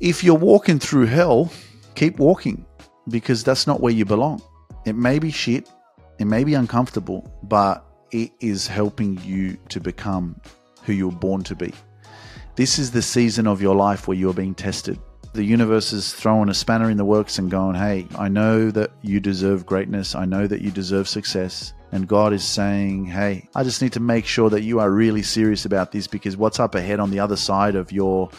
if you're walking through hell, keep walking because that's not where you belong. It may be shit, it may be uncomfortable, but it is helping you to become who you were born to be. This is the season of your life where you're being tested. The universe is throwing a spanner in the works and going, Hey, I know that you deserve greatness. I know that you deserve success. And God is saying, Hey, I just need to make sure that you are really serious about this because what's up ahead on the other side of your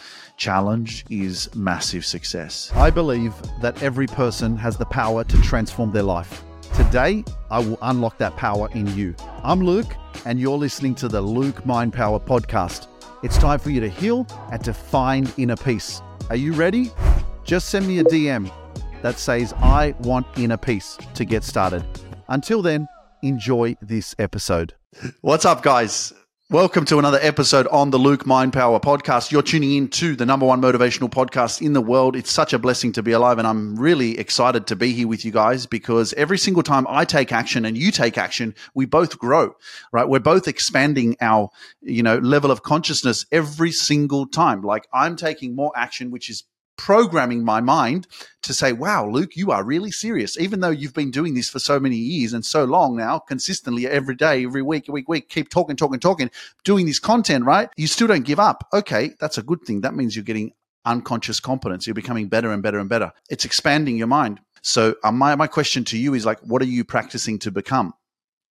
challenge is massive success. I believe that every person has the power to transform their life. Today, I will unlock that power in you. I'm Luke, and you're listening to the Luke Mind Power podcast. It's time for you to heal and to find inner peace. Are you ready? Just send me a DM that says, I want inner peace to get started. Until then, enjoy this episode. What's up, guys? Welcome to another episode on the Luke Mind Power podcast. You're tuning in to the number one motivational podcast in the world. It's such a blessing to be alive, and I'm really excited to be here with you guys because every single time I take action and you take action, we both grow, right? We're both expanding our, you know, level of consciousness every single time. Like I'm taking more action, which is programming my mind to say, wow, Luke, you are really serious. Even though you've been doing this for so many years and so long now, consistently every day, every week, week, week, keep talking, talking, talking, doing this content, right? You still don't give up. Okay, that's a good thing. That means you're getting unconscious competence. You're becoming better and better and better. It's expanding your mind. So uh, my, my question to you is like, what are you practicing to become?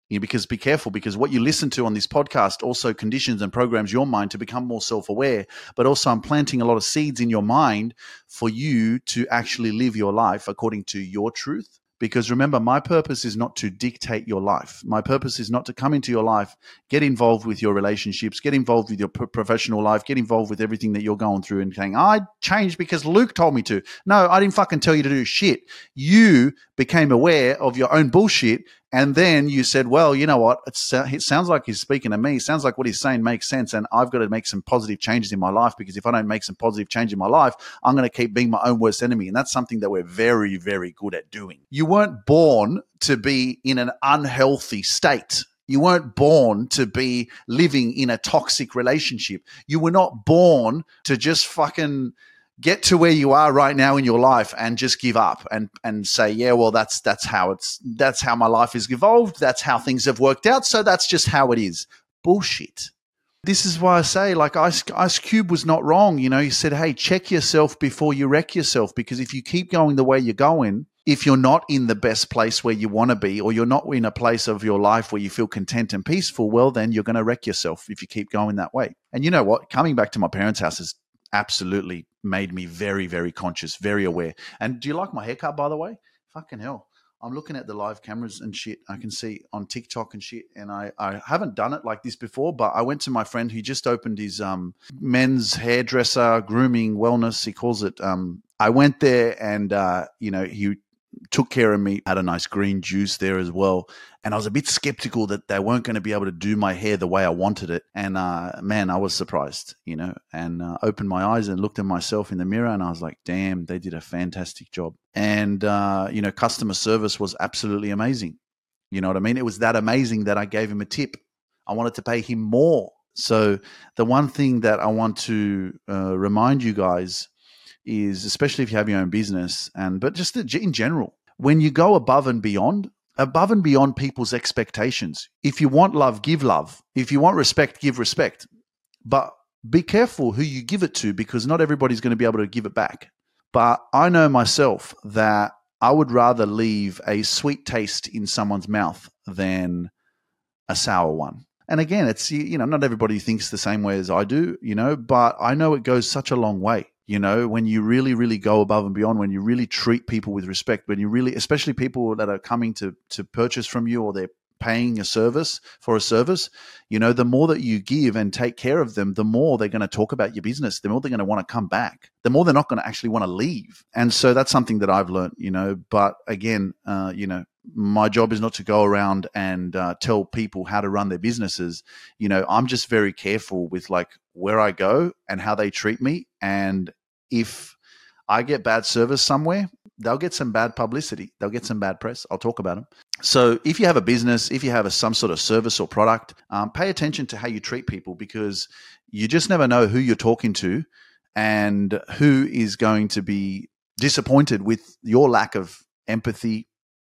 You know, because be careful because what you listen to on this podcast also conditions and programs your mind to become more self-aware but also i'm planting a lot of seeds in your mind for you to actually live your life according to your truth because remember, my purpose is not to dictate your life. My purpose is not to come into your life, get involved with your relationships, get involved with your professional life, get involved with everything that you're going through and saying, I changed because Luke told me to. No, I didn't fucking tell you to do shit. You became aware of your own bullshit and then you said, well, you know what? it uh, sounds like he's speaking to me. It sounds like what he's saying makes sense. And I've got to make some positive changes in my life because if I don't make some positive change in my life, I'm going to keep being my own worst enemy. And that's something that we're very, very good at doing. You weren't born to be in an unhealthy state. You weren't born to be living in a toxic relationship. You were not born to just fucking get to where you are right now in your life and just give up and and say yeah well that's that's how it's that's how my life has evolved that's how things have worked out so that's just how it is bullshit this is why I say, like Ice, Ice Cube was not wrong. You know, he said, "Hey, check yourself before you wreck yourself," because if you keep going the way you're going, if you're not in the best place where you want to be, or you're not in a place of your life where you feel content and peaceful, well, then you're going to wreck yourself if you keep going that way. And you know what? Coming back to my parents' house is absolutely made me very, very conscious, very aware. And do you like my haircut, by the way? Fucking hell. I'm looking at the live cameras and shit. I can see on TikTok and shit. And I, I haven't done it like this before, but I went to my friend who just opened his um, men's hairdresser, grooming, wellness. He calls it. Um, I went there and, uh, you know, he took care of me, had a nice green juice there as well. And I was a bit skeptical that they weren't going to be able to do my hair the way I wanted it. And uh, man, I was surprised, you know, and uh, opened my eyes and looked at myself in the mirror and I was like, damn, they did a fantastic job. And, uh, you know, customer service was absolutely amazing. You know what I mean? It was that amazing that I gave him a tip. I wanted to pay him more. So the one thing that I want to uh, remind you guys is especially if you have your own business and but just in general when you go above and beyond above and beyond people's expectations if you want love give love. If you want respect give respect. But be careful who you give it to because not everybody's going to be able to give it back. But i know myself that i would rather leave a sweet taste in someone's mouth than a sour one. And again it's you know not everybody thinks the same way as i do you know but i know it goes such a long way you know when you really really go above and beyond when you really treat people with respect when you really especially people that are coming to to purchase from you or they're paying a service for a service you know the more that you give and take care of them the more they're going to talk about your business the more they're going to want to come back the more they're not going to actually want to leave. And so that's something that i've learned you know but again uh, you know my job is not to go around and uh, tell people how to run their businesses. You know i'm just very careful with like where i go and how they treat me and if I get bad service somewhere, they'll get some bad publicity. They'll get some bad press. I'll talk about them. So, if you have a business, if you have a, some sort of service or product, um, pay attention to how you treat people because you just never know who you're talking to and who is going to be disappointed with your lack of empathy,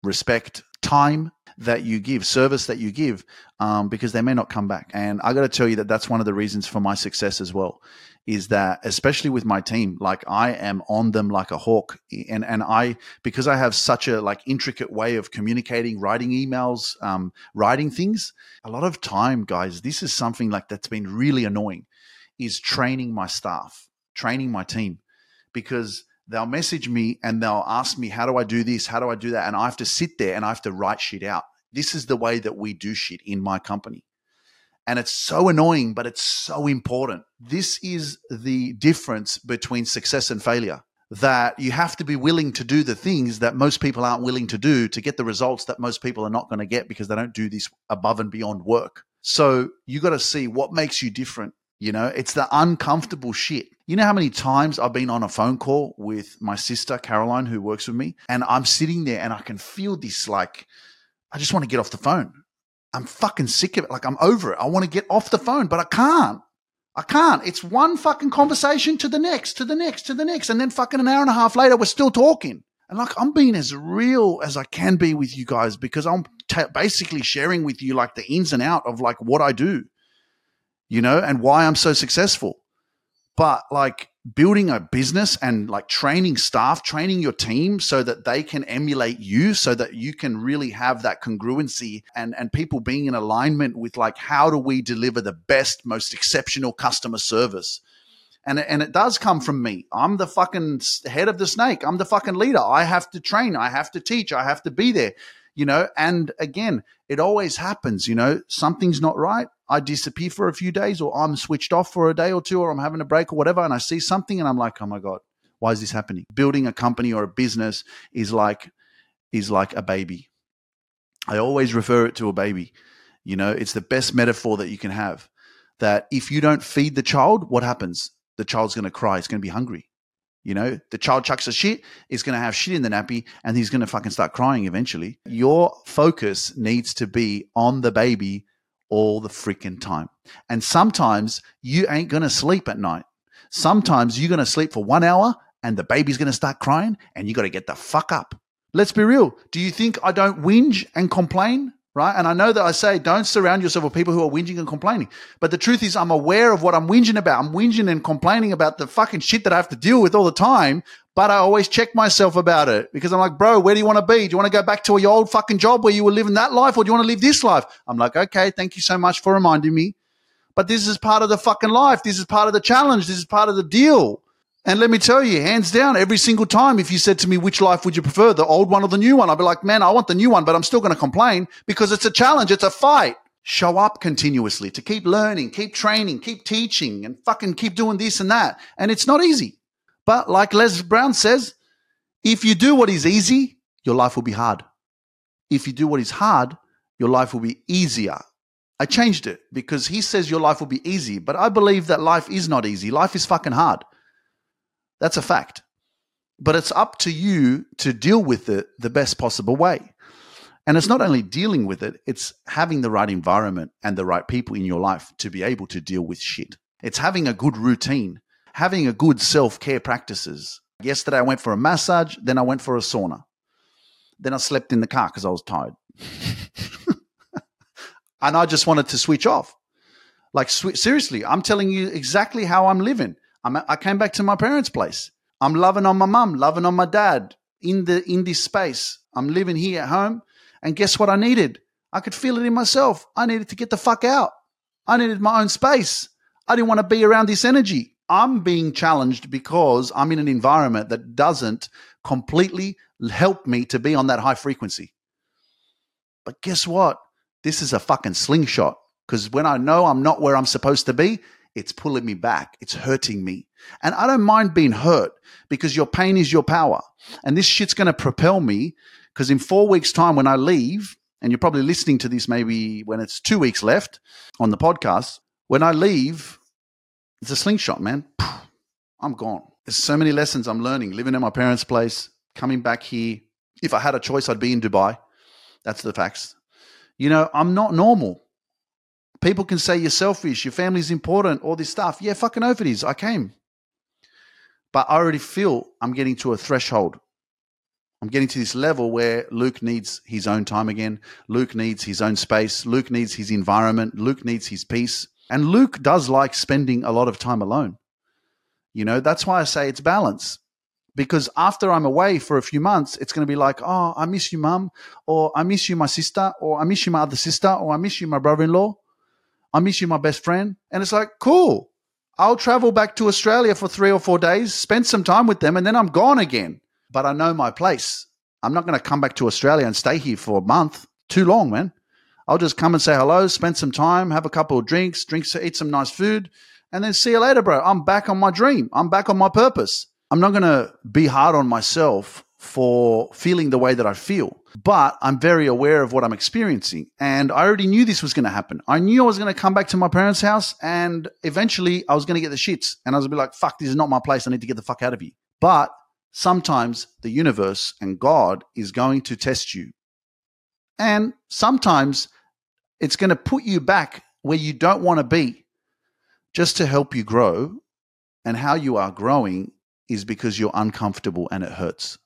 respect, time that you give, service that you give, um, because they may not come back. And I got to tell you that that's one of the reasons for my success as well. Is that especially with my team, like I am on them like a hawk, and and I because I have such a like intricate way of communicating, writing emails, um, writing things. A lot of time, guys, this is something like that's been really annoying. Is training my staff, training my team, because they'll message me and they'll ask me, How do I do this? How do I do that? And I have to sit there and I have to write shit out. This is the way that we do shit in my company. And it's so annoying, but it's so important. This is the difference between success and failure that you have to be willing to do the things that most people aren't willing to do to get the results that most people are not going to get because they don't do this above and beyond work. So you got to see what makes you different. You know, it's the uncomfortable shit. You know how many times I've been on a phone call with my sister, Caroline, who works with me, and I'm sitting there and I can feel this like, I just want to get off the phone. I'm fucking sick of it. Like I'm over it. I want to get off the phone, but I can't. I can't. It's one fucking conversation to the next, to the next, to the next. And then fucking an hour and a half later, we're still talking. And like, I'm being as real as I can be with you guys because I'm t- basically sharing with you like the ins and out of like what I do, you know, and why I'm so successful. But like, building a business and like training staff, training your team so that they can emulate you, so that you can really have that congruency and, and people being in alignment with like, how do we deliver the best, most exceptional customer service? And, and it does come from me. I'm the fucking head of the snake. I'm the fucking leader. I have to train. I have to teach. I have to be there, you know? And again, it always happens, you know, something's not right. I disappear for a few days or I'm switched off for a day or two or I'm having a break or whatever. And I see something and I'm like, oh my God, why is this happening? Building a company or a business is like, is like a baby. I always refer it to a baby. You know, it's the best metaphor that you can have. That if you don't feed the child, what happens? The child's going to cry. It's going to be hungry. You know, the child chucks a shit, is going to have shit in the nappy, and he's going to fucking start crying eventually. Your focus needs to be on the baby all the freaking time. And sometimes you ain't going to sleep at night. Sometimes you're going to sleep for one hour and the baby's going to start crying and you got to get the fuck up. Let's be real. Do you think I don't whinge and complain? Right. And I know that I say don't surround yourself with people who are whinging and complaining. But the truth is, I'm aware of what I'm whinging about. I'm whinging and complaining about the fucking shit that I have to deal with all the time but I always check myself about it because I'm like, bro, where do you want to be? Do you want to go back to your old fucking job where you were living that life or do you want to live this life? I'm like, okay, thank you so much for reminding me. But this is part of the fucking life. This is part of the challenge. This is part of the deal. And let me tell you, hands down, every single time, if you said to me, which life would you prefer, the old one or the new one? I'd be like, man, I want the new one, but I'm still going to complain because it's a challenge. It's a fight. Show up continuously to keep learning, keep training, keep teaching and fucking keep doing this and that. And it's not easy. But like Les Brown says, if you do what is easy, your life will be hard. If you do what is hard, your life will be easier. I changed it because he says your life will be easy, but I believe that life is not easy. Life is fucking hard. That's a fact. But it's up to you to deal with it the best possible way. And it's not only dealing with it, it's having the right environment and the right people in your life to be able to deal with shit. It's having a good routine having a good self care practices. Yesterday, I went for a massage, then I went for a sauna. Then I slept in the car because I was tired. and I just wanted to switch off. Like, sw- seriously, I'm telling you exactly how I'm living. I'm, I came back to my parents' place. I'm loving on my mum, loving on my dad in the in this space. I'm living here at home. And guess what I needed? I could feel it in myself. I needed to get the fuck out. I needed my own space. I didn't want to be around this energy. I'm being challenged because I'm in an environment that doesn't completely help me to be on that high frequency. But guess what? This is a fucking slingshot because when I know I'm not where I'm supposed to be, it's pulling me back. It's hurting me. And I don't mind being hurt because your pain is your power. And this shit's going to propel me because in four weeks' time, when I leave, and you're probably listening to this maybe when it's two weeks left on the podcast, when I leave, it's a slingshot, man. I'm gone. There's so many lessons I'm learning living in my parents' place, coming back here. If I had a choice, I'd be in Dubai. That's the facts. You know, I'm not normal. People can say you're selfish, your family's important, all this stuff. Yeah, fucking oath it is. I came. But I already feel I'm getting to a threshold. I'm getting to this level where Luke needs his own time again. Luke needs his own space. Luke needs his environment. Luke needs his peace. And Luke does like spending a lot of time alone. You know, that's why I say it's balance. Because after I'm away for a few months, it's going to be like, oh, I miss you, mum, or I miss you, my sister, or I miss you, my other sister, or I miss you, my brother in law. I miss you, my best friend. And it's like, cool. I'll travel back to Australia for three or four days, spend some time with them, and then I'm gone again. But I know my place. I'm not going to come back to Australia and stay here for a month. Too long, man. I'll just come and say hello, spend some time, have a couple of drinks, drinks, eat some nice food, and then see you later, bro. I'm back on my dream. I'm back on my purpose. I'm not going to be hard on myself for feeling the way that I feel, but I'm very aware of what I'm experiencing. And I already knew this was going to happen. I knew I was going to come back to my parents' house and eventually I was going to get the shits and I was going to be like, fuck, this is not my place. I need to get the fuck out of here. But sometimes the universe and God is going to test you. And sometimes it's going to put you back where you don't want to be just to help you grow. And how you are growing is because you're uncomfortable and it hurts.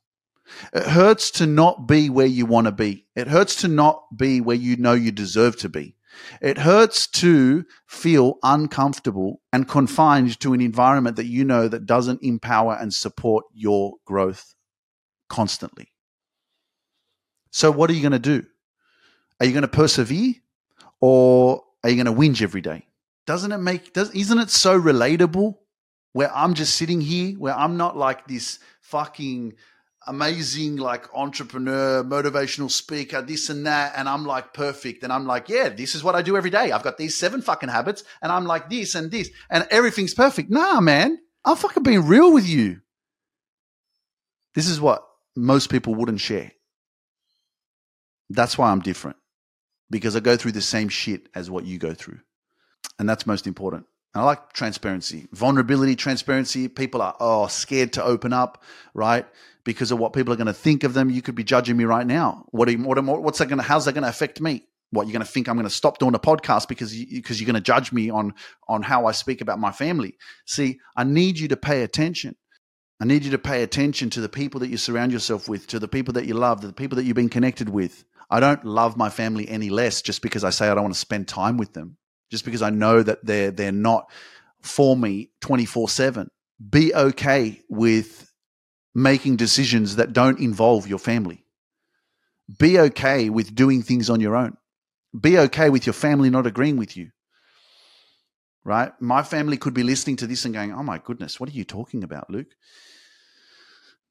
It hurts to not be where you want to be. It hurts to not be where you know you deserve to be. It hurts to feel uncomfortable and confined to an environment that you know that doesn't empower and support your growth constantly. So what are you going to do? Are you going to persevere or are you going to whinge every day? Doesn't it make does isn't it so relatable where I'm just sitting here where I'm not like this fucking amazing like entrepreneur, motivational speaker, this and that. And I'm like perfect. And I'm like, yeah, this is what I do every day. I've got these seven fucking habits and I'm like this and this and everything's perfect. Nah, man, I'm fucking being real with you. This is what most people wouldn't share. That's why I'm different because I go through the same shit as what you go through. And that's most important. And I like transparency, vulnerability, transparency. People are oh scared to open up, right? Because of what people are going to think of them. You could be judging me right now. What, you, what what's that going to? How's that going to affect me? What you're going to think I'm going to stop doing a podcast because you, because you're going to judge me on on how I speak about my family. See, I need you to pay attention. I need you to pay attention to the people that you surround yourself with, to the people that you love, to the people that you've been connected with. I don't love my family any less just because I say I don't want to spend time with them just because I know that they're they're not for me 24/7. Be okay with making decisions that don't involve your family. Be okay with doing things on your own. Be okay with your family not agreeing with you. Right? My family could be listening to this and going, "Oh my goodness, what are you talking about, Luke?"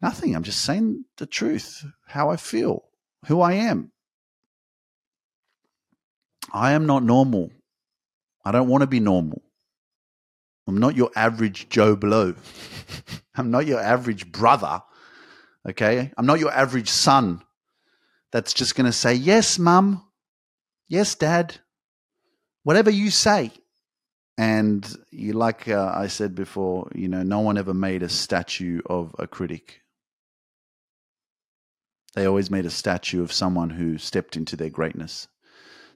Nothing. I'm just saying the truth, how I feel, who I am. I am not normal. I don't want to be normal. I'm not your average Joe Blow. I'm not your average brother. Okay. I'm not your average son that's just going to say, Yes, mum. Yes, dad. Whatever you say. And you, like uh, I said before, you know, no one ever made a statue of a critic. They always made a statue of someone who stepped into their greatness,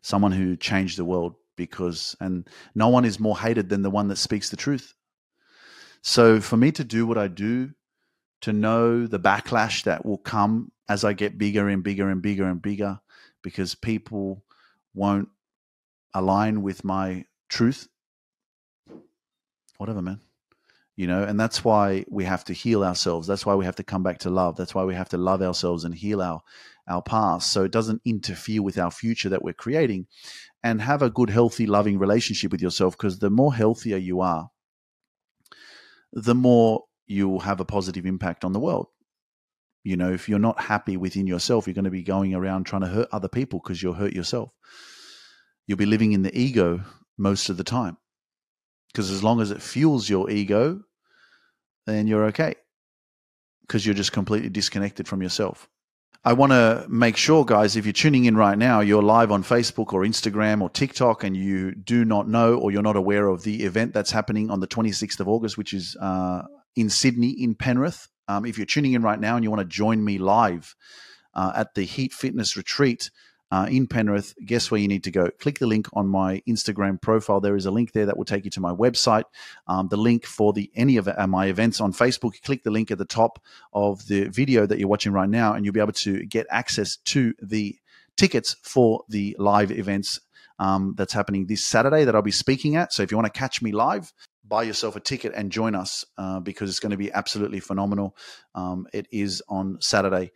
someone who changed the world because and no one is more hated than the one that speaks the truth. So for me to do what I do, to know the backlash that will come as I get bigger and bigger and bigger and bigger, because people won't align with my truth. Whatever, man. You know, and that's why we have to heal ourselves. That's why we have to come back to love. That's why we have to love ourselves and heal our our past so it doesn't interfere with our future that we're creating and have a good, healthy, loving relationship with yourself because the more healthier you are, the more you will have a positive impact on the world. You know, if you're not happy within yourself, you're going to be going around trying to hurt other people because you'll hurt yourself. You'll be living in the ego most of the time because as long as it fuels your ego, then you're okay because you're just completely disconnected from yourself. I want to make sure, guys, if you're tuning in right now, you're live on Facebook or Instagram or TikTok, and you do not know or you're not aware of the event that's happening on the 26th of August, which is uh, in Sydney, in Penrith. Um, if you're tuning in right now and you want to join me live uh, at the Heat Fitness Retreat, uh, in Penrith, guess where you need to go? Click the link on my Instagram profile. There is a link there that will take you to my website. Um, the link for the any of uh, my events on Facebook. Click the link at the top of the video that you're watching right now, and you'll be able to get access to the tickets for the live events um, that's happening this Saturday that I'll be speaking at. So if you want to catch me live, buy yourself a ticket and join us uh, because it's going to be absolutely phenomenal. Um, it is on Saturday.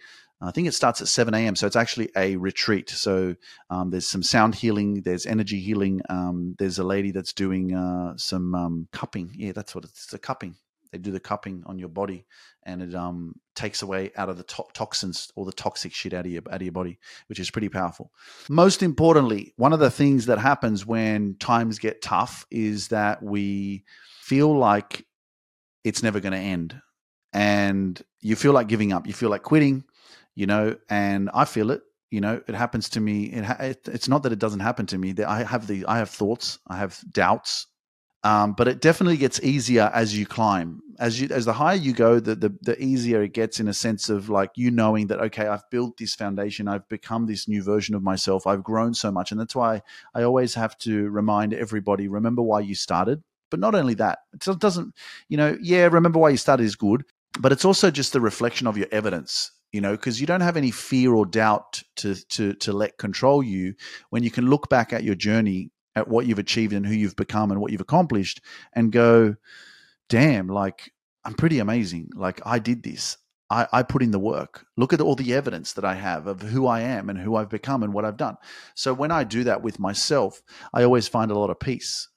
I think it starts at 7 a.m. So it's actually a retreat. So um, there's some sound healing, there's energy healing. Um, there's a lady that's doing uh, some um, cupping. Yeah, that's what it's, it's a cupping. They do the cupping on your body, and it um, takes away out of the to- toxins, all the toxic shit out of your out of your body, which is pretty powerful. Most importantly, one of the things that happens when times get tough is that we feel like it's never going to end, and you feel like giving up. You feel like quitting, you know. And I feel it. You know, it happens to me. It, it, it's not that it doesn't happen to me. I have the I have thoughts. I have doubts. Um, but it definitely gets easier as you climb. As you as the higher you go, the, the the easier it gets in a sense of like you knowing that okay, I've built this foundation, I've become this new version of myself, I've grown so much, and that's why I always have to remind everybody: remember why you started. But not only that, it doesn't, you know, yeah, remember why you started is good, but it's also just the reflection of your evidence you know because you don't have any fear or doubt to to to let control you when you can look back at your journey at what you've achieved and who you've become and what you've accomplished and go, damn, like I'm pretty amazing. Like I did this. I, I put in the work. Look at all the evidence that I have of who I am and who I've become and what I've done. So when I do that with myself, I always find a lot of peace,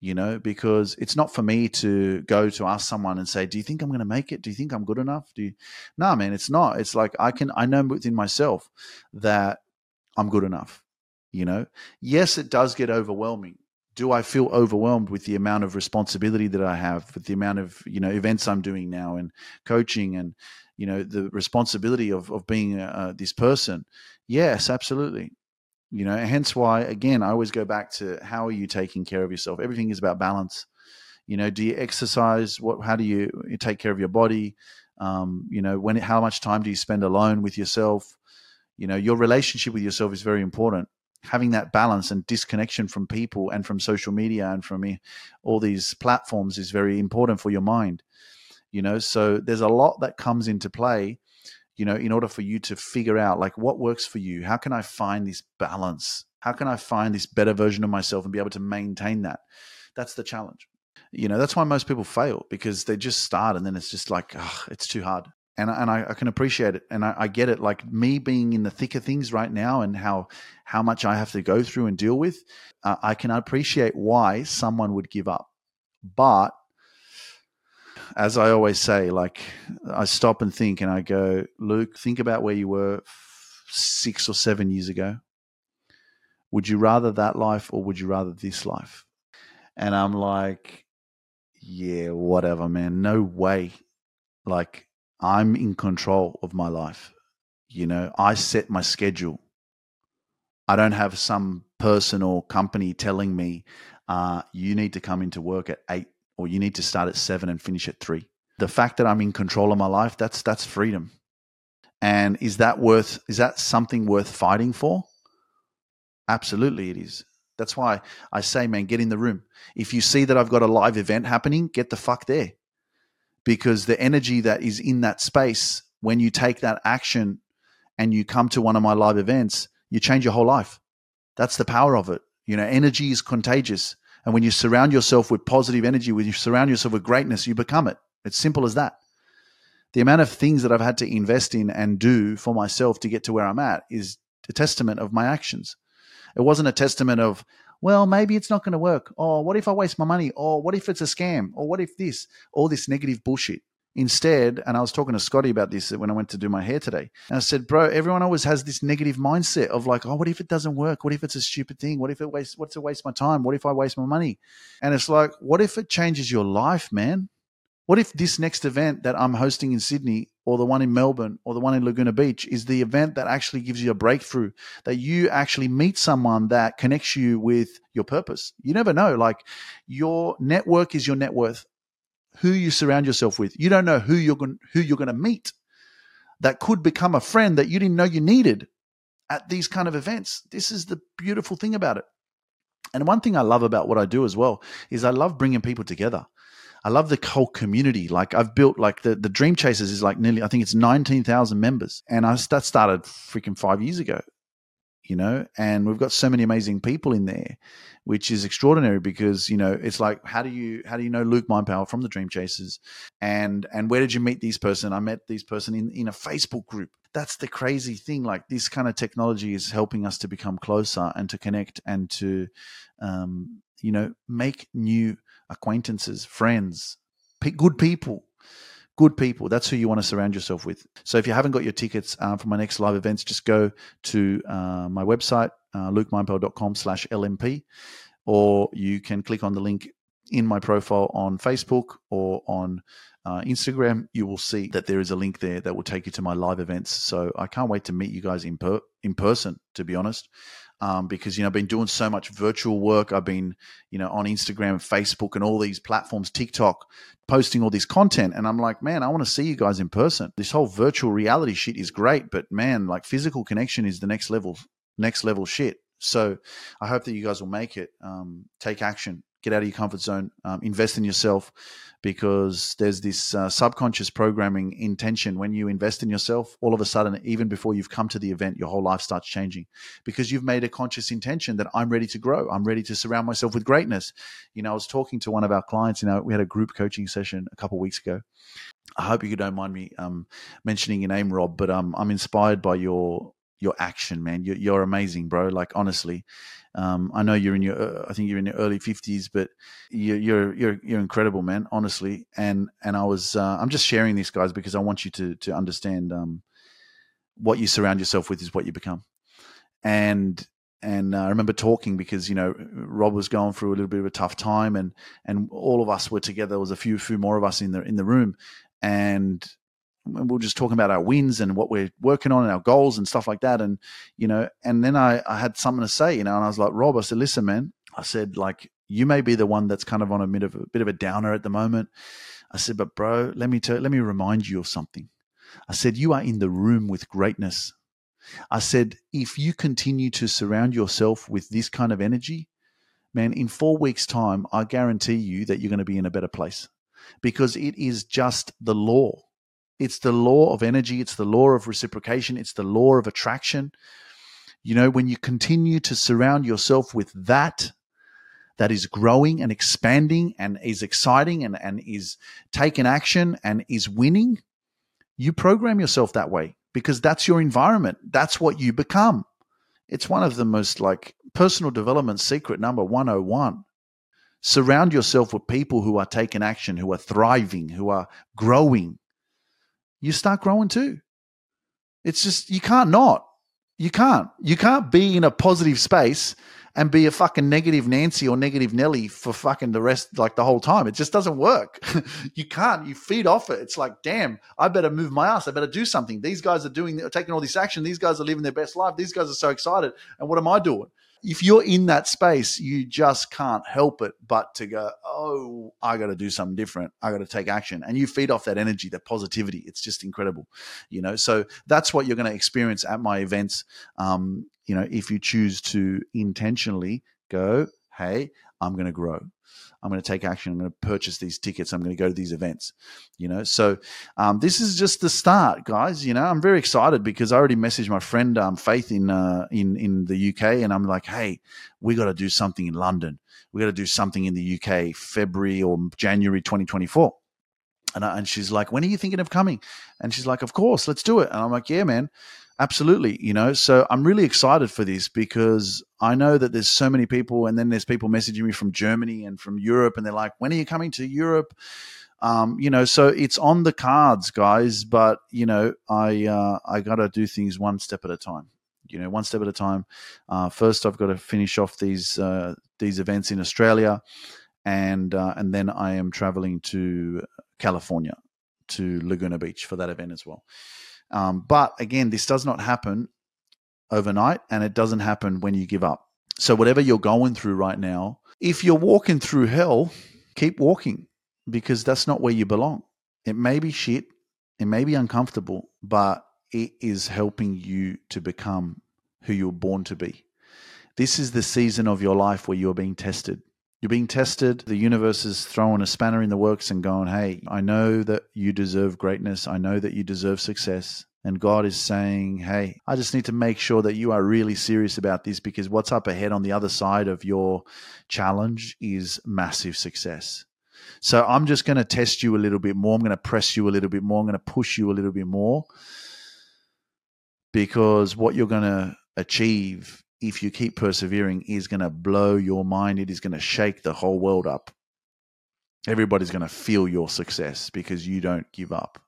you know, because it's not for me to go to ask someone and say, Do you think I'm going to make it? Do you think I'm good enough? Do you? No, man, it's not. It's like I can, I know within myself that I'm good enough you know yes it does get overwhelming do i feel overwhelmed with the amount of responsibility that i have with the amount of you know events i'm doing now and coaching and you know the responsibility of of being uh, this person yes absolutely you know hence why again i always go back to how are you taking care of yourself? Everything is about balance. You know do you exercise? What how do you, take care of your body? Um, you know when how much time do you spend alone with yourself? You know your relationship with yourself is very important. Having that balance and disconnection from people and from social media and from all these platforms is very important for your mind. You know so there's a lot that comes into play you know in order for you to figure out like what works for you how can i find this balance how can i find this better version of myself and be able to maintain that that's the challenge you know that's why most people fail because they just start and then it's just like it's too hard and and I, I can appreciate it, and I, I, get it. Like me being in the thick of things right now, and how how much I have to go through and deal with, uh, I can appreciate why someone would give up. But as I always say, like I stop and think, and I go, Luke, think about where you were six or seven years ago. Would you rather that life, or would you rather this life? And I'm like, yeah, whatever, man. No way. Like I'm in control of my life. You know, I set my schedule. I don't have some person or company telling me, uh, you need to come into work at eight or you need to start at seven and finish at three. The fact that I'm in control of my life, that's that's freedom. And is that worth is that something worth fighting for? Absolutely it is. That's why I say, man, get in the room. If you see that I've got a live event happening, get the fuck there because the energy that is in that space when you take that action and you come to one of my live events you change your whole life that's the power of it you know energy is contagious and when you surround yourself with positive energy when you surround yourself with greatness you become it it's simple as that the amount of things that i've had to invest in and do for myself to get to where i'm at is a testament of my actions it wasn't a testament of well, maybe it's not going to work. Or what if I waste my money? Or what if it's a scam? Or what if this? All this negative bullshit. Instead, and I was talking to Scotty about this when I went to do my hair today. And I said, bro, everyone always has this negative mindset of like, oh, what if it doesn't work? What if it's a stupid thing? What if it wastes, what's a waste my time? What if I waste my money? And it's like, what if it changes your life, man? What if this next event that I'm hosting in Sydney or the one in Melbourne or the one in Laguna Beach is the event that actually gives you a breakthrough, that you actually meet someone that connects you with your purpose? You never know. Like your network is your net worth. Who you surround yourself with. You don't know who you're going who you're going to meet that could become a friend that you didn't know you needed. at these kind of events. This is the beautiful thing about it. And one thing I love about what I do as well is I love bringing people together. I love the whole community. Like I've built like the, the Dream Chasers is like nearly I think it's nineteen thousand members, and I that started freaking five years ago you know, and we've got so many amazing people in there, which is extraordinary because you know it's like how do you how do you know Luke Mindpower from the Dream Chasers, and and where did you meet this person? I met this person in in a Facebook group. That's the crazy thing. Like this kind of technology is helping us to become closer and to connect and to, um, you know, make new acquaintances, friends, good people good people. That's who you want to surround yourself with. So if you haven't got your tickets uh, for my next live events, just go to uh, my website, uh, lukemindpower.com slash LMP, or you can click on the link in my profile on Facebook or on uh, Instagram. You will see that there is a link there that will take you to my live events. So I can't wait to meet you guys in per- in person. To be honest, um, because you know I've been doing so much virtual work. I've been you know on Instagram, Facebook, and all these platforms, TikTok, posting all this content, and I'm like, man, I want to see you guys in person. This whole virtual reality shit is great, but man, like physical connection is the next level, next level shit. So I hope that you guys will make it. Um, take action get out of your comfort zone, um, invest in yourself, because there's this uh, subconscious programming intention. When you invest in yourself, all of a sudden, even before you've come to the event, your whole life starts changing because you've made a conscious intention that I'm ready to grow. I'm ready to surround myself with greatness. You know, I was talking to one of our clients. You know, we had a group coaching session a couple weeks ago. I hope you don't mind me um, mentioning your name, Rob, but um, I'm inspired by your your action, man. You're, you're amazing, bro. Like honestly, um, I know you're in your, uh, I think you're in your early fifties, but you're, you're, you're, you're incredible, man. Honestly, and and I was, uh, I'm just sharing these guys because I want you to to understand um, what you surround yourself with is what you become, and and uh, I remember talking because you know Rob was going through a little bit of a tough time, and and all of us were together. There was a few few more of us in the in the room, and we were just talking about our wins and what we're working on and our goals and stuff like that. And, you know, and then I, I had something to say, you know, and I was like, Rob, I said, listen, man, I said, like, you may be the one that's kind of on a bit of a bit of a downer at the moment. I said, but bro, let me tell, let me remind you of something. I said, you are in the room with greatness. I said, if you continue to surround yourself with this kind of energy, man, in four weeks' time, I guarantee you that you're going to be in a better place because it is just the law. It's the law of energy, it's the law of reciprocation, it's the law of attraction. You know, when you continue to surround yourself with that, that is growing and expanding and is exciting and, and is taking action and is winning, you program yourself that way because that's your environment. That's what you become. It's one of the most like personal development secret number 101. Surround yourself with people who are taking action, who are thriving, who are growing, you start growing too. It's just, you can't not. You can't. You can't be in a positive space and be a fucking negative Nancy or negative Nelly for fucking the rest, like the whole time. It just doesn't work. you can't. You feed off it. It's like, damn, I better move my ass. I better do something. These guys are doing, taking all this action. These guys are living their best life. These guys are so excited. And what am I doing? If you're in that space, you just can't help it but to go, oh, I got to do something different. I got to take action. And you feed off that energy, that positivity. It's just incredible, you know. So that's what you're going to experience at my events. Um, you know, if you choose to intentionally go, hey, I'm going to grow. I'm going to take action. I'm going to purchase these tickets. I'm going to go to these events. You know, so um, this is just the start, guys. You know, I'm very excited because I already messaged my friend um, Faith in uh, in in the UK, and I'm like, hey, we got to do something in London. We got to do something in the UK, February or January 2024. And, I, and she's like, when are you thinking of coming? And she's like, of course, let's do it. And I'm like, yeah, man. Absolutely, you know. So I'm really excited for this because I know that there's so many people, and then there's people messaging me from Germany and from Europe, and they're like, "When are you coming to Europe?" Um, you know, so it's on the cards, guys. But you know, I uh, I got to do things one step at a time. You know, one step at a time. Uh, first, I've got to finish off these uh, these events in Australia, and uh, and then I am traveling to California to Laguna Beach for that event as well. Um, but again, this does not happen overnight and it doesn't happen when you give up. So, whatever you're going through right now, if you're walking through hell, keep walking because that's not where you belong. It may be shit, it may be uncomfortable, but it is helping you to become who you were born to be. This is the season of your life where you're being tested. You're being tested. The universe is throwing a spanner in the works and going, Hey, I know that you deserve greatness. I know that you deserve success. And God is saying, Hey, I just need to make sure that you are really serious about this because what's up ahead on the other side of your challenge is massive success. So I'm just going to test you a little bit more. I'm going to press you a little bit more. I'm going to push you a little bit more because what you're going to achieve if you keep persevering, is going to blow your mind. It is going to shake the whole world up. Everybody's going to feel your success because you don't give up.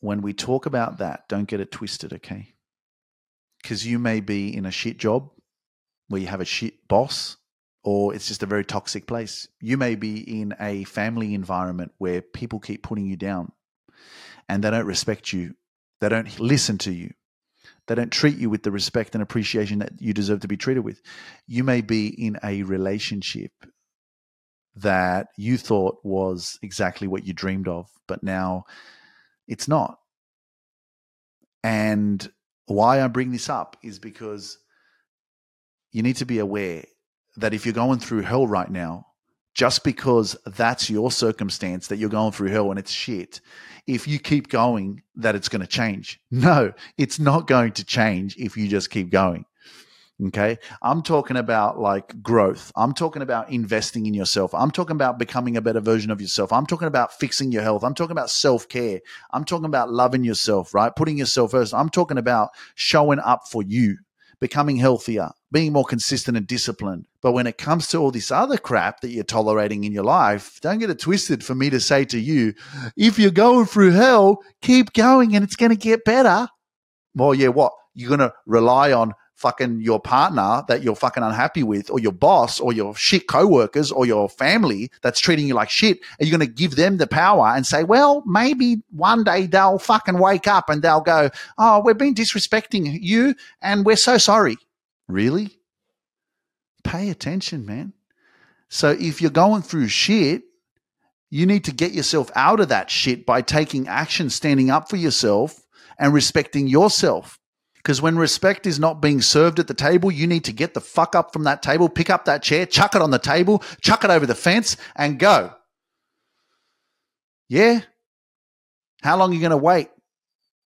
When we talk about that, don't get it twisted, okay? Because you may be in a shit job where you have a shit boss, or it's just a very toxic place. You may be in a family environment where people keep putting you down and they don't respect you, they don't listen to you, they don't treat you with the respect and appreciation that you deserve to be treated with. You may be in a relationship that you thought was exactly what you dreamed of, but now it's not. And why I bring this up is because you need to be aware that if you're going through hell right now, just because that's your circumstance that you're going through hell and it's shit, if you keep going, that it's going to change. No, it's not going to change if you just keep going. Okay. I'm talking about like growth. I'm talking about investing in yourself. I'm talking about becoming a better version of yourself. I'm talking about fixing your health. I'm talking about self care. I'm talking about loving yourself, right? Putting yourself first. I'm talking about showing up for you becoming healthier, being more consistent and disciplined. But when it comes to all this other crap that you're tolerating in your life, don't get it twisted for me to say to you, if you're going through hell, keep going and it's going to get better. Well, yeah, what? You're going to rely on fucking your partner that you're fucking unhappy with, or your boss, or your shit coworkers, or your family that's treating you like shit, are you going to give them the power and say, well, maybe one day they'll fucking wake up and they'll go, oh, we've been disrespecting you and we're so sorry. Really? Pay attention, man. So if you're going through shit, you need to get yourself out of that shit by taking action, standing up for yourself, and respecting yourself. Because when respect is not being served at the table, you need to get the fuck up from that table, pick up that chair, chuck it on the table, chuck it over the fence, and go. Yeah? How long are you going to wait?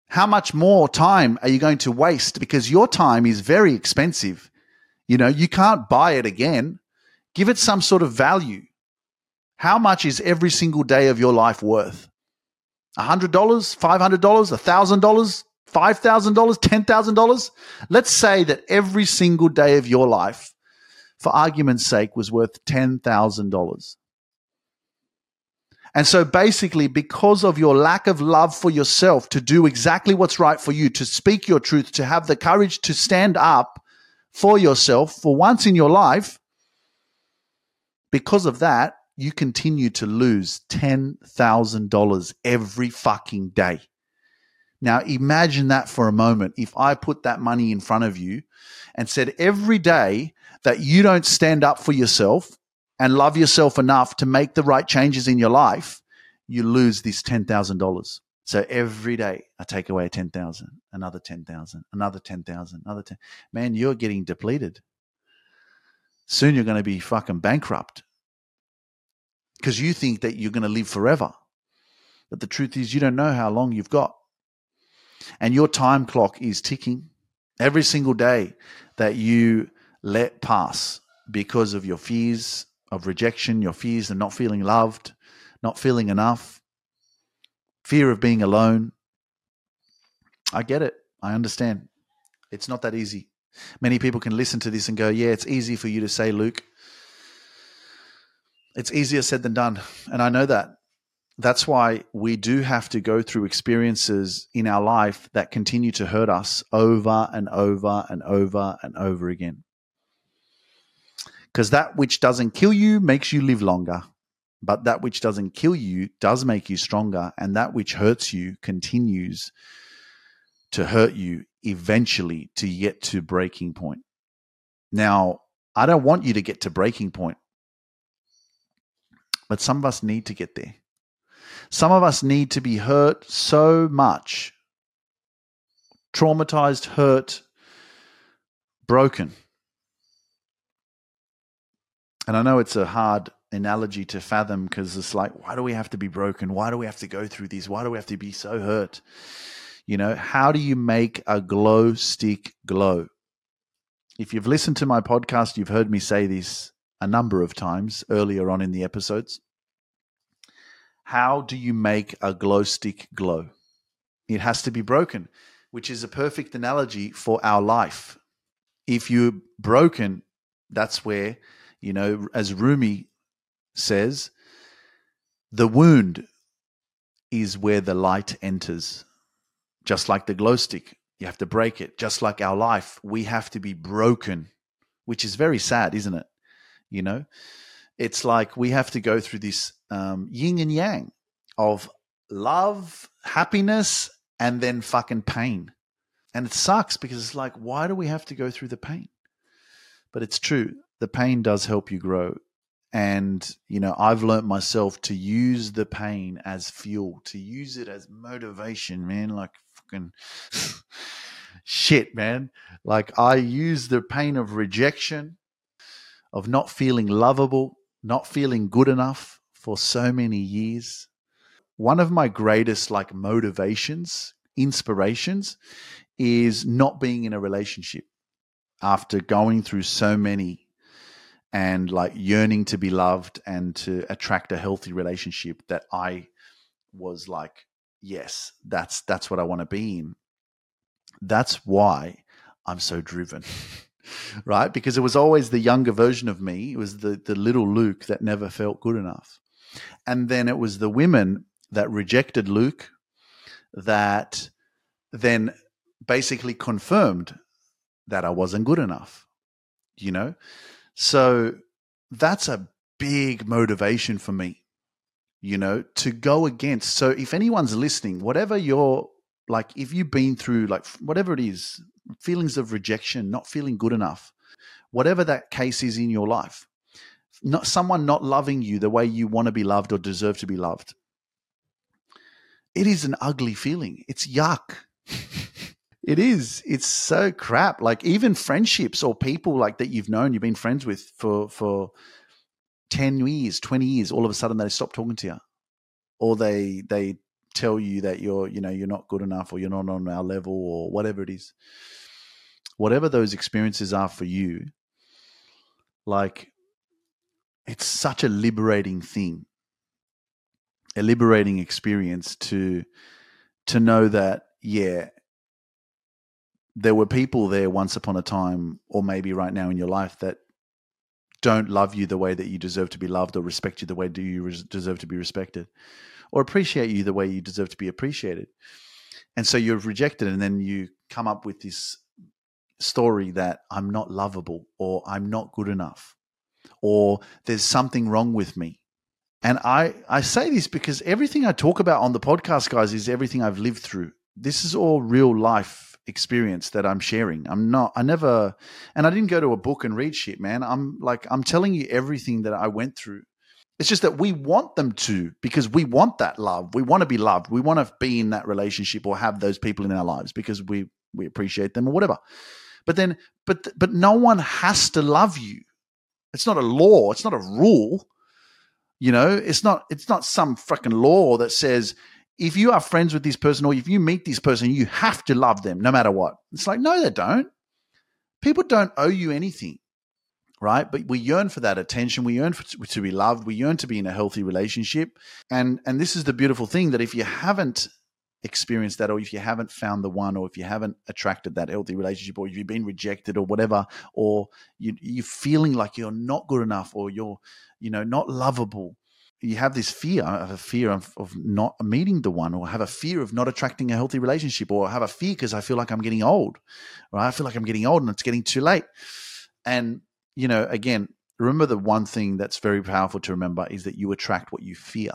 How much more time are you going to waste? Because your time is very expensive. You know, you can't buy it again. Give it some sort of value. How much is every single day of your life worth? $100, $500, $1,000? $5,000, $10,000? Let's say that every single day of your life, for argument's sake, was worth $10,000. And so basically, because of your lack of love for yourself to do exactly what's right for you, to speak your truth, to have the courage to stand up for yourself for once in your life, because of that, you continue to lose $10,000 every fucking day. Now, imagine that for a moment. If I put that money in front of you and said every day that you don't stand up for yourself and love yourself enough to make the right changes in your life, you lose this $10,000. So every day I take away 10,000, another 10,000, another 10,000, another 10. Man, you're getting depleted. Soon you're going to be fucking bankrupt because you think that you're going to live forever. But the truth is, you don't know how long you've got and your time clock is ticking every single day that you let pass because of your fears of rejection, your fears of not feeling loved, not feeling enough, fear of being alone. I get it. I understand. It's not that easy. Many people can listen to this and go, Yeah, it's easy for you to say, Luke. It's easier said than done. And I know that that's why we do have to go through experiences in our life that continue to hurt us over and over and over and over again. Because that which doesn't kill you makes you live longer, but that which doesn't kill you does make you stronger, and that which hurts you continues to hurt you eventually to get to breaking point. Now, I don't want you to get to breaking point, but some of us need to get there some of us need to be hurt so much, traumatized, hurt, broken. And I know it's a hard analogy to fathom because it's like, why do we have to be broken? Why do we have to go through these? Why do we have to be so hurt? You know, how do you make a glow stick glow? If you've listened to my podcast, you've heard me say this a number of times earlier on in the episodes. How do you make a glow stick glow? It has to be broken, which is a perfect analogy for our life. If you're broken, that's where, you know, as Rumi says, the wound is where the light enters. Just like the glow stick, you have to break it. Just like our life, we have to be broken, which is very sad, isn't it? You know, it's like we have to go through this um, yin and yang of love, happiness, and then fucking pain. And it sucks because it's like, why do we have to go through the pain? But it's true. The pain does help you grow. And, you know, I've learned myself to use the pain as fuel, to use it as motivation, man. Like fucking shit, man. Like I use the pain of rejection, of not feeling lovable, not feeling good enough for so many years. One of my greatest like motivations, inspirations is not being in a relationship after going through so many and like yearning to be loved and to attract a healthy relationship that I was like, yes, that's that's what I want to be in. That's why I'm so driven. right? Because it was always the younger version of me. It was the the little Luke that never felt good enough. And then it was the women that rejected Luke that then basically confirmed that I wasn't good enough. You know? So that's a big motivation for me, you know, to go against. So if anyone's listening, whatever you're like, if you've been through, like, whatever it is, feelings of rejection, not feeling good enough, whatever that case is in your life, not someone not loving you the way you want to be loved or deserve to be loved. It is an ugly feeling. It's yuck. It is. It's so crap. Like even friendships or people like that you've known, you've been friends with for for ten years, twenty years, all of a sudden they stop talking to you, or they they tell you that you're you know you're not good enough or you're not on our level or whatever it is. Whatever those experiences are for you, like it's such a liberating thing, a liberating experience to to know that yeah there were people there once upon a time, or maybe right now in your life, that don't love you the way that you deserve to be loved, or respect you the way do you deserve to be respected, or appreciate you the way you deserve to be appreciated. And so you're rejected, and then you come up with this story that I'm not lovable, or I'm not good enough, or there's something wrong with me. And I, I say this because everything I talk about on the podcast, guys, is everything I've lived through. This is all real life experience that I'm sharing. I'm not, I never, and I didn't go to a book and read shit, man. I'm like, I'm telling you everything that I went through. It's just that we want them to because we want that love. We want to be loved. We want to be in that relationship or have those people in our lives because we we appreciate them or whatever. But then, but but no one has to love you. It's not a law. It's not a rule. You know, it's not it's not some fucking law that says if you are friends with this person or if you meet this person, you have to love them no matter what. It's like, no, they don't. People don't owe you anything, right? But we yearn for that attention. We yearn for, to be loved. We yearn to be in a healthy relationship. And, and this is the beautiful thing that if you haven't experienced that, or if you haven't found the one, or if you haven't attracted that healthy relationship, or you've been rejected or whatever, or you, you're feeling like you're not good enough or you're, you know, not lovable, you have this fear of a fear of, of not meeting the one or have a fear of not attracting a healthy relationship or have a fear because i feel like i'm getting old right i feel like i'm getting old and it's getting too late and you know again remember the one thing that's very powerful to remember is that you attract what you fear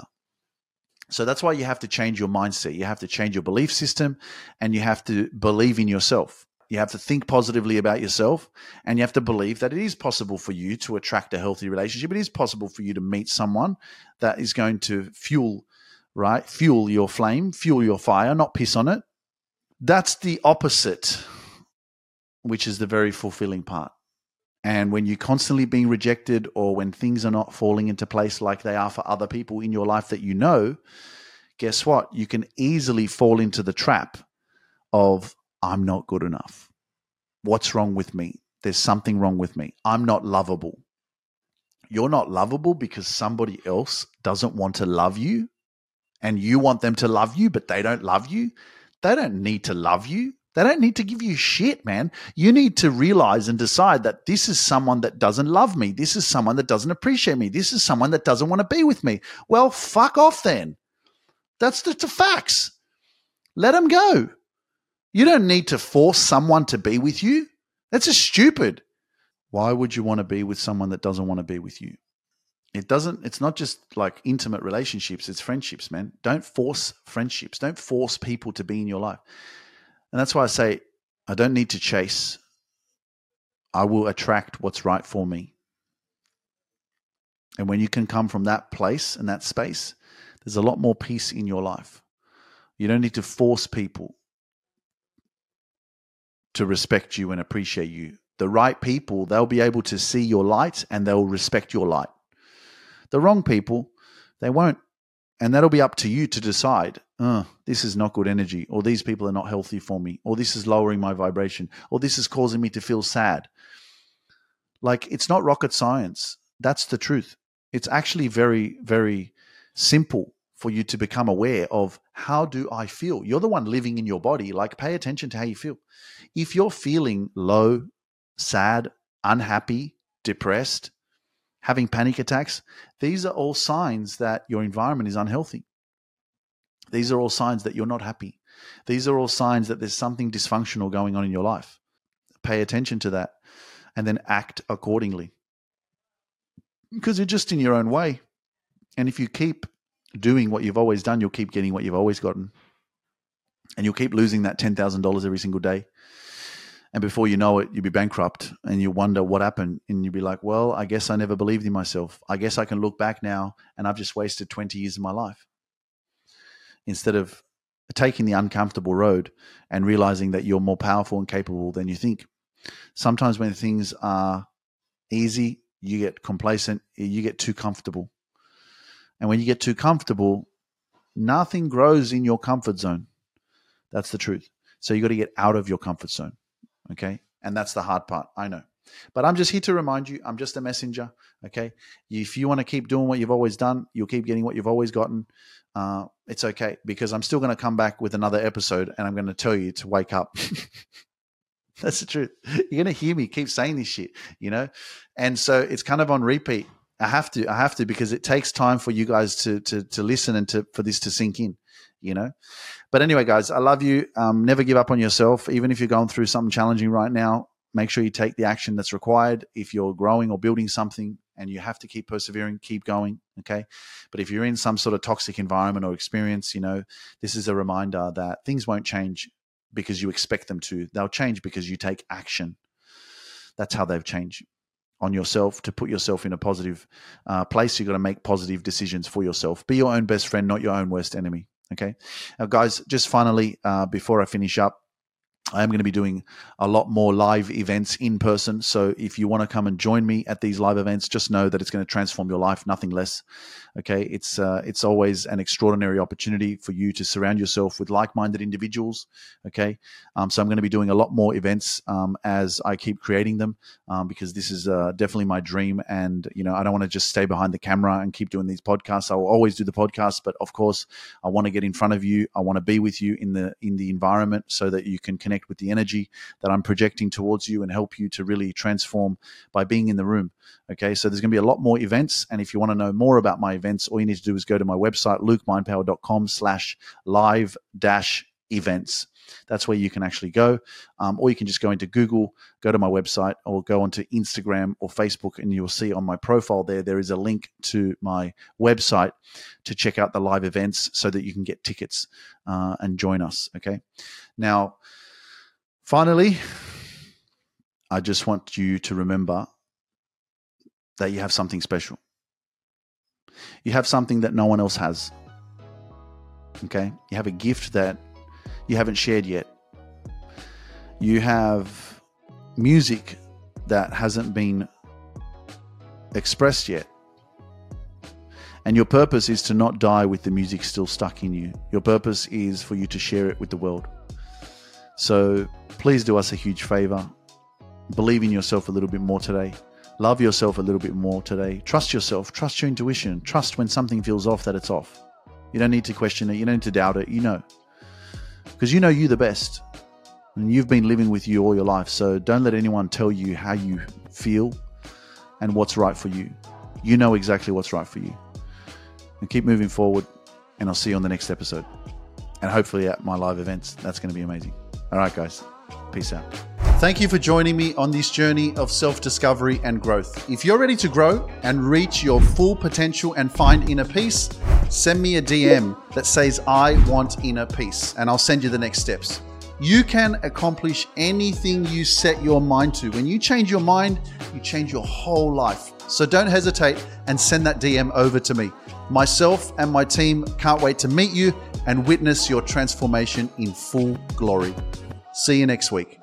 so that's why you have to change your mindset you have to change your belief system and you have to believe in yourself you have to think positively about yourself and you have to believe that it is possible for you to attract a healthy relationship. It is possible for you to meet someone that is going to fuel, right? Fuel your flame, fuel your fire, not piss on it. That's the opposite which is the very fulfilling part. And when you're constantly being rejected or when things are not falling into place like they are for other people in your life that you know, guess what? You can easily fall into the trap of, I'm not good enough. What's wrong with me? There's something wrong with me. I'm not lovable. You're not lovable because somebody else doesn't want to love you and you want them to love you, but they don't love you. They don't need to love you. They don't need to give you shit, man. You need to realize and decide that this is someone that doesn't love me. This is someone that doesn't appreciate me. This is someone that doesn't want to be with me. Well, fuck off then. That's the, the facts. Let them go. You don't need to force someone to be with you. That's just stupid. Why would you want to be with someone that doesn't want to be with you? It doesn't, it's not just like intimate relationships, it's friendships, man. Don't force friendships. Don't force people to be in your life. And that's why I say I don't need to chase. I will attract what's right for me. And when you can come from that place and that space, there's a lot more peace in your life. You don't need to force people to respect you and appreciate you. The right people, they'll be able to see your light and they'll respect your light. The wrong people, they won't. And that'll be up to you to decide oh, this is not good energy, or these people are not healthy for me, or this is lowering my vibration, or this is causing me to feel sad. Like, it's not rocket science. That's the truth. It's actually very, very simple for you to become aware of how do I feel? You're the one living in your body. Like, pay attention to how you feel. If you're feeling low, sad, unhappy, depressed, having panic attacks, these are all signs that your environment is unhealthy. These are all signs that you're not happy. These are all signs that there's something dysfunctional going on in your life. Pay attention to that and then act accordingly. Because you're just in your own way. And if you keep doing what you've always done, you'll keep getting what you've always gotten. And you'll keep losing that $10,000 every single day. And before you know it, you'll be bankrupt and you'll wonder what happened. And you'll be like, well, I guess I never believed in myself. I guess I can look back now and I've just wasted 20 years of my life instead of taking the uncomfortable road and realizing that you're more powerful and capable than you think. Sometimes when things are easy, you get complacent, you get too comfortable. And when you get too comfortable, nothing grows in your comfort zone. That's the truth. So you got to get out of your comfort zone. Okay. And that's the hard part. I know. But I'm just here to remind you, I'm just a messenger. Okay. If you want to keep doing what you've always done, you'll keep getting what you've always gotten uh, it's okay because I'm still going to come back with another episode and I'm going to tell you to wake up. That's the truth. You're going to hear me keep saying this shit, you know? And so it's kind of on repeat. I have to, I have to, because it takes time for you guys to, to, to listen and to, for this to sink in, you know? But anyway, guys, I love you. Um, never give up on yourself. Even if you're going through something challenging right now, make sure you take the action that's required. If you're growing or building something, and you have to keep persevering, keep going. Okay. But if you're in some sort of toxic environment or experience, you know, this is a reminder that things won't change because you expect them to. They'll change because you take action. That's how they've changed on yourself to put yourself in a positive uh, place. You've got to make positive decisions for yourself. Be your own best friend, not your own worst enemy. Okay. Now, guys, just finally, uh, before I finish up, I am going to be doing a lot more live events in person. So if you want to come and join me at these live events, just know that it's going to transform your life, nothing less. Okay, it's uh, it's always an extraordinary opportunity for you to surround yourself with like-minded individuals. Okay, um, so I'm going to be doing a lot more events um, as I keep creating them um, because this is uh, definitely my dream, and you know I don't want to just stay behind the camera and keep doing these podcasts. I will always do the podcasts, but of course I want to get in front of you. I want to be with you in the in the environment so that you can connect with the energy that I'm projecting towards you and help you to really transform by being in the room. Okay, so there's going to be a lot more events, and if you want to know more about my events, all you need to do is go to my website, lukemindpower.com slash live dash events. That's where you can actually go. Um, or you can just go into Google, go to my website, or go onto Instagram or Facebook, and you'll see on my profile there, there is a link to my website to check out the live events so that you can get tickets uh, and join us. Okay. Now, finally, I just want you to remember that you have something special. You have something that no one else has. Okay? You have a gift that you haven't shared yet. You have music that hasn't been expressed yet. And your purpose is to not die with the music still stuck in you. Your purpose is for you to share it with the world. So please do us a huge favor. Believe in yourself a little bit more today. Love yourself a little bit more today. Trust yourself. Trust your intuition. Trust when something feels off that it's off. You don't need to question it. You don't need to doubt it. You know. Because you know you the best. And you've been living with you all your life. So don't let anyone tell you how you feel and what's right for you. You know exactly what's right for you. And keep moving forward. And I'll see you on the next episode. And hopefully at my live events. That's going to be amazing. All right, guys. Peace out. Thank you for joining me on this journey of self discovery and growth. If you're ready to grow and reach your full potential and find inner peace, send me a DM that says, I want inner peace, and I'll send you the next steps. You can accomplish anything you set your mind to. When you change your mind, you change your whole life. So don't hesitate and send that DM over to me. Myself and my team can't wait to meet you and witness your transformation in full glory. See you next week.